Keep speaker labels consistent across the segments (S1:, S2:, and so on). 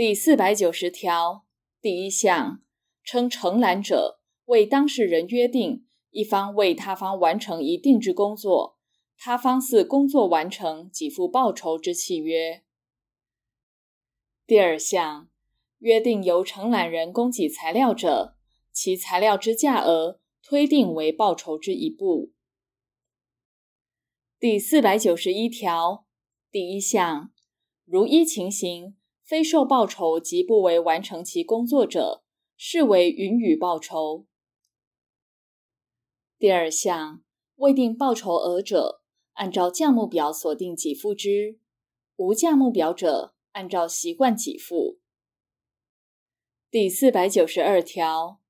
S1: 第四百九十条第一项，称承揽者，为当事人约定一方为他方完成一定之工作，他方似工作完成，给付报酬之契约。第二项，约定由承揽人供给材料者，其材料之价额推定为报酬之一部。第四百九十一条第一项，如一情形，非受报酬即不为完成其工作者，视为允予报酬。第二项，未定报酬额者，按照价目表所定给付之；无价目表者，按照习惯给付。第四百九十二条，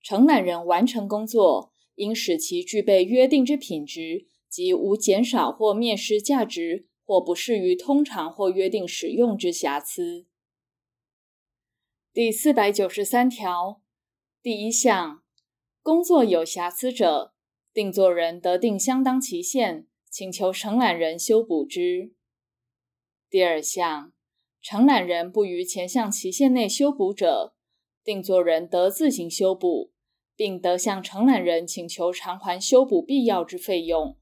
S1: 承揽人完成工作，应使其具备约定之品质及无减少或灭失价值。或不适于通常或约定使用之瑕疵。第四百九十三条第一项，工作有瑕疵者，定作人得定相当期限，请求承揽人修补之。第二项，承揽人不于前项期限内修补者，定作人得自行修补，并得向承揽人请求偿还修补必要之费用。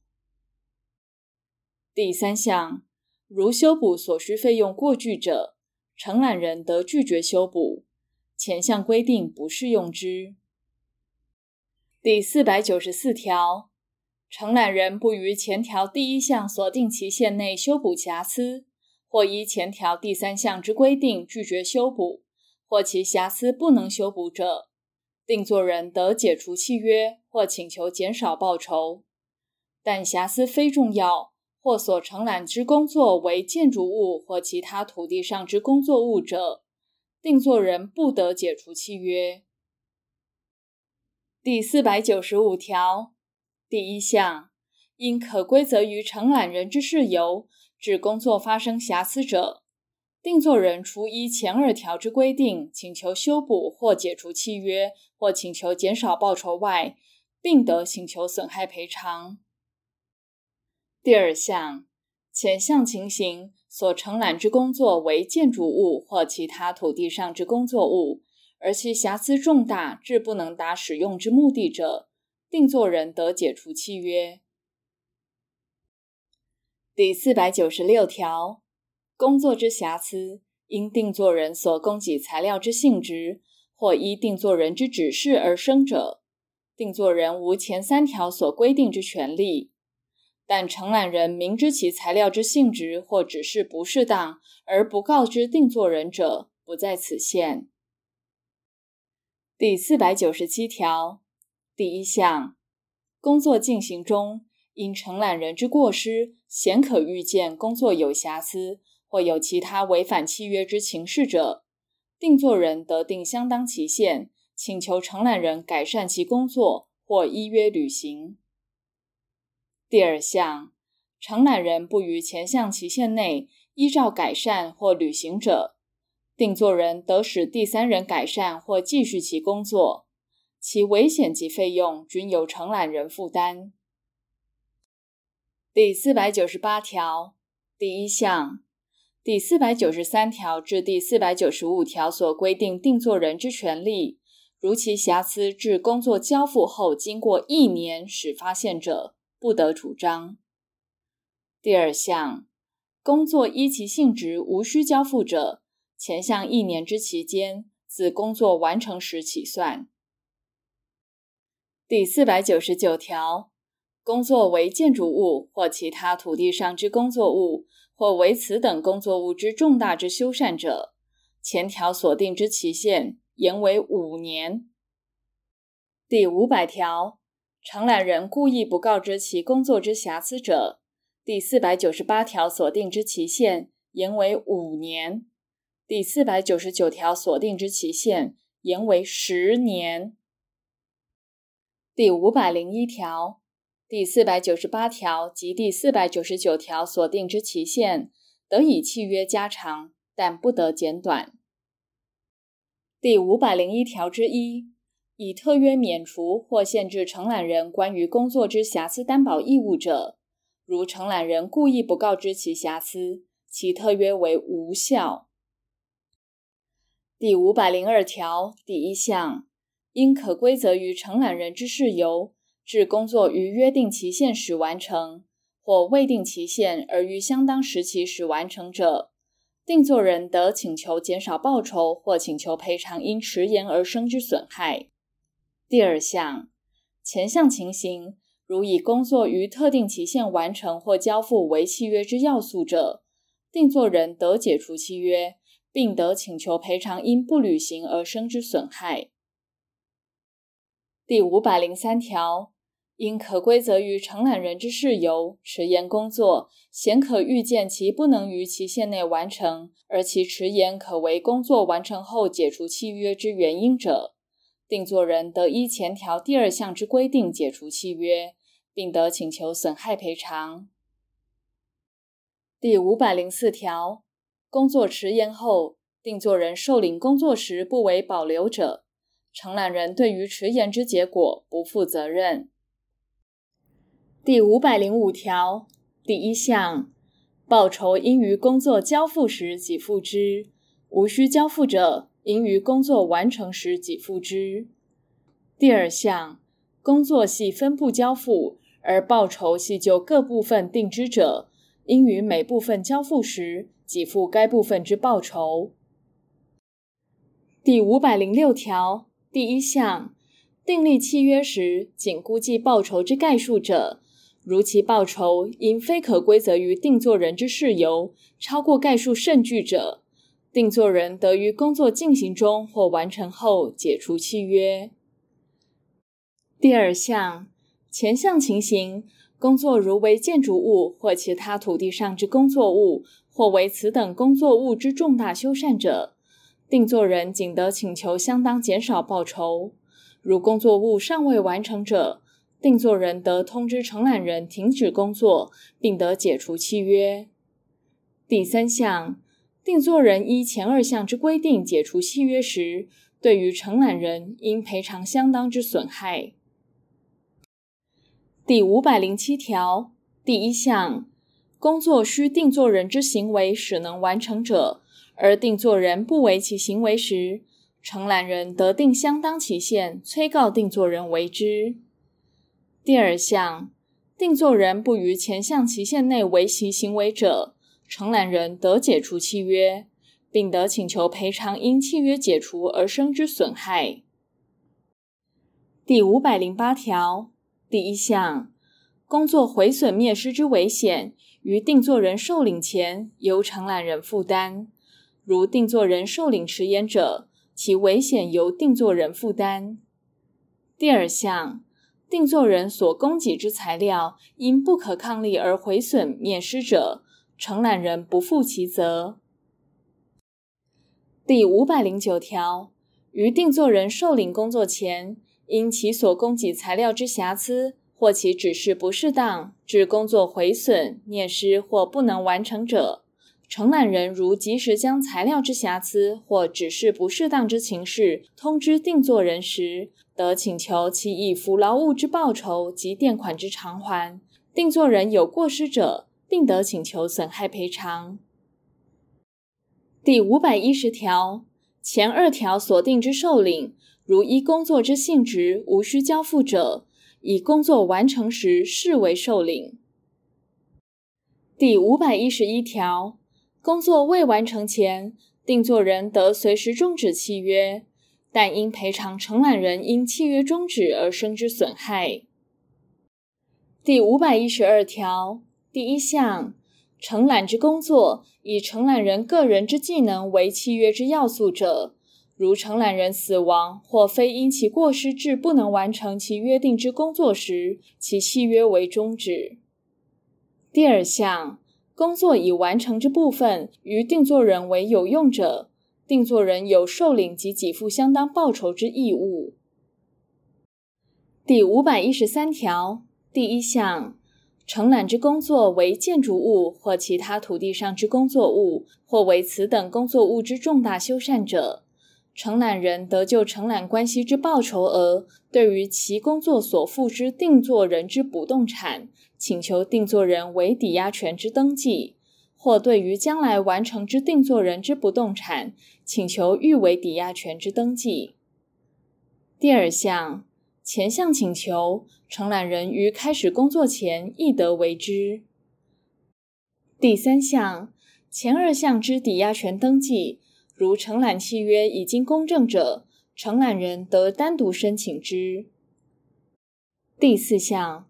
S1: 第三项，如修补所需费用过巨者，承揽人得拒绝修补，前项规定不适用之。第四百九十四条，承揽人不于前条第一项所定期限内修补瑕疵，或依前条第三项之规定拒绝修补，或其瑕疵不能修补者，定作人得解除契约或请求减少报酬，但瑕疵非重要。或所承揽之工作为建筑物或其他土地上之工作物者，定作人不得解除契约。第四百九十五条第一项，因可归责于承揽人之事由，致工作发生瑕疵者，定作人除依前二条之规定请求修补或解除契约，或请求减少报酬外，并得请求损害赔偿。第二项，前项情形所承揽之工作为建筑物或其他土地上之工作物，而其瑕疵重大致不能达使用之目的者，定作人得解除契约。第四百九十六条，工作之瑕疵因定作人所供给材料之性质，或依定作人之指示而生者，定作人无前三条所规定之权利。但承揽人明知其材料之性质或指示不适当而不告知定作人者，不在此限。第四百九十七条第一项，工作进行中，因承揽人之过失，显可预见工作有瑕疵或有其他违反契约之情事者，定作人得定相当期限，请求承揽人改善其工作或依约履行。第二项，承揽人不于前项期限内依照改善或履行者，定作人得使第三人改善或继续其工作，其危险及费用均由承揽人负担。第四百九十八条第一项，第四百九十三条至第四百九十五条所规定定作人之权利，如其瑕疵至工作交付后经过一年始发现者，不得主张。第二项，工作依其性质无需交付者，前项一年之期间，自工作完成时起算。第四百九十九条，工作为建筑物或其他土地上之工作物，或为此等工作物之重大之修缮者，前条所定之期限延为五年。第五百条。承揽人故意不告知其工作之瑕疵者，第四百九十八条所定之期限延为五年；第四百九十九条所定之期限延为十年。第五百零一条、第四百九十八条及第四百九十九条所定之期限，得以契约加长，但不得减短。第五百零一条之一。以特约免除或限制承揽人关于工作之瑕疵担保义务者，如承揽人故意不告知其瑕疵，其特约为无效。第五百零二条第一项，因可归责于承揽人之事由，致工作于约定期限时完成，或未定期限而于相当时期时完成者，定作人得请求减少报酬或请求赔偿因迟延而生之损害。第二项，前项情形，如以工作于特定期限完成或交付为契约之要素者，定作人得解除契约，并得请求赔偿因不履行而生之损害。第五百零三条，因可归责于承揽人之事由，迟延工作，显可预见其不能于期限内完成，而其迟延可为工作完成后解除契约之原因者，定作人得依前条第二项之规定解除契约。并得请求损害赔偿。第五百零四条，工作迟延后，定作人受领工作时不为保留者，承揽人对于迟延之结果不负责任。第五百零五条第一项，报酬应于工作交付时给付之，无需交付者，应于工作完成时给付之。第二项，工作系分部交付。而报酬系就各部分定之者，应于每部分交付时给付该部分之报酬。第五百零六条第一项，订立契约时仅估计报酬之概述者，如其报酬因非可归责于定作人之事由，超过概述甚巨者，定作人得于工作进行中或完成后解除契约。第二项。前项情形，工作如为建筑物或其他土地上之工作物，或为此等工作物之重大修缮者，定作人仅得请求相当减少报酬。如工作物尚未完成者，定作人得通知承揽人停止工作，并得解除契约。第三项，定作人依前二项之规定解除契约时，对于承揽人应赔偿相当之损害。第五百零七条第一项，工作需定作人之行为始能完成者，而定作人不为其行为时，承揽人得定相当期限催告定作人为之。第二项，定作人不于前项期限内为其行为者，承揽人得解除契约，并得请求赔偿因契约解除而生之损害。第五百零八条。第一项，工作毁损灭失之危险，于定作人受领前由承揽人负担。如定作人受领迟延者，其危险由定作人负担。第二项，定作人所供给之材料因不可抗力而毁损灭失者，承揽人不负其责。第五百零九条，于定作人受领工作前，因其所供给材料之瑕疵，或其指示不适当，致工作毁损、灭失或不能完成者，承揽人如及时将材料之瑕疵或指示不适当之情事通知定作人时，得请求其以服劳务之报酬及垫款之偿还。定作人有过失者，并得请求损害赔偿。第五百一十条前二条所定之受领。如依工作之性质无需交付者，以工作完成时视为受领。第五百一十一条，工作未完成前，定作人得随时终止契约，但应赔偿承揽人因契约终止而生之损害。第五百一十二条第一项，承揽之工作以承揽人个人之技能为契约之要素者。如承揽人死亡或非因其过失致不能完成其约定之工作时，其契约为终止。第二项，工作已完成之部分于定作人为有用者，定作人有受领及给付相当报酬之义务。第五百一十三条第一项，承揽之工作为建筑物或其他土地上之工作物，或为此等工作物之重大修缮者。承揽人得就承揽关系之报酬额，对于其工作所付之定作人之不动产，请求定作人为抵押权之登记，或对于将来完成之定作人之不动产，请求预为抵押权之登记。第二项，前项请求，承揽人于开始工作前亦得为之。第三项，前二项之抵押权登记，如承揽契约已经公证者，承揽人得单独申请之。第四项。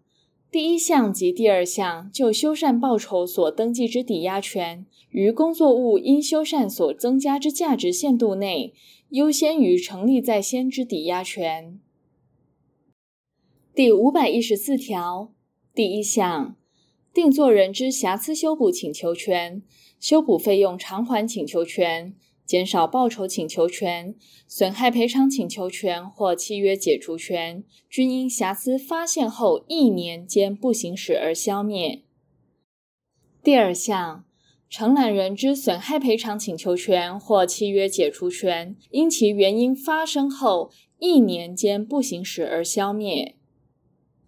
S1: 第一项及第二项就修缮报酬所登记之抵押权，于工作物因修缮所增加之价值限度内，优先于成立在先之抵押权。第五百一十四条第一项，定作人之瑕疵修补请求权、修补费用偿还请求权。减少报酬请求权、损害赔偿请求权或契约解除权，均因瑕疵发现后一年间不行使而消灭。第二项，承揽人之损害赔偿请求权或契约解除权，因其原因发生后一年间不行使而消灭。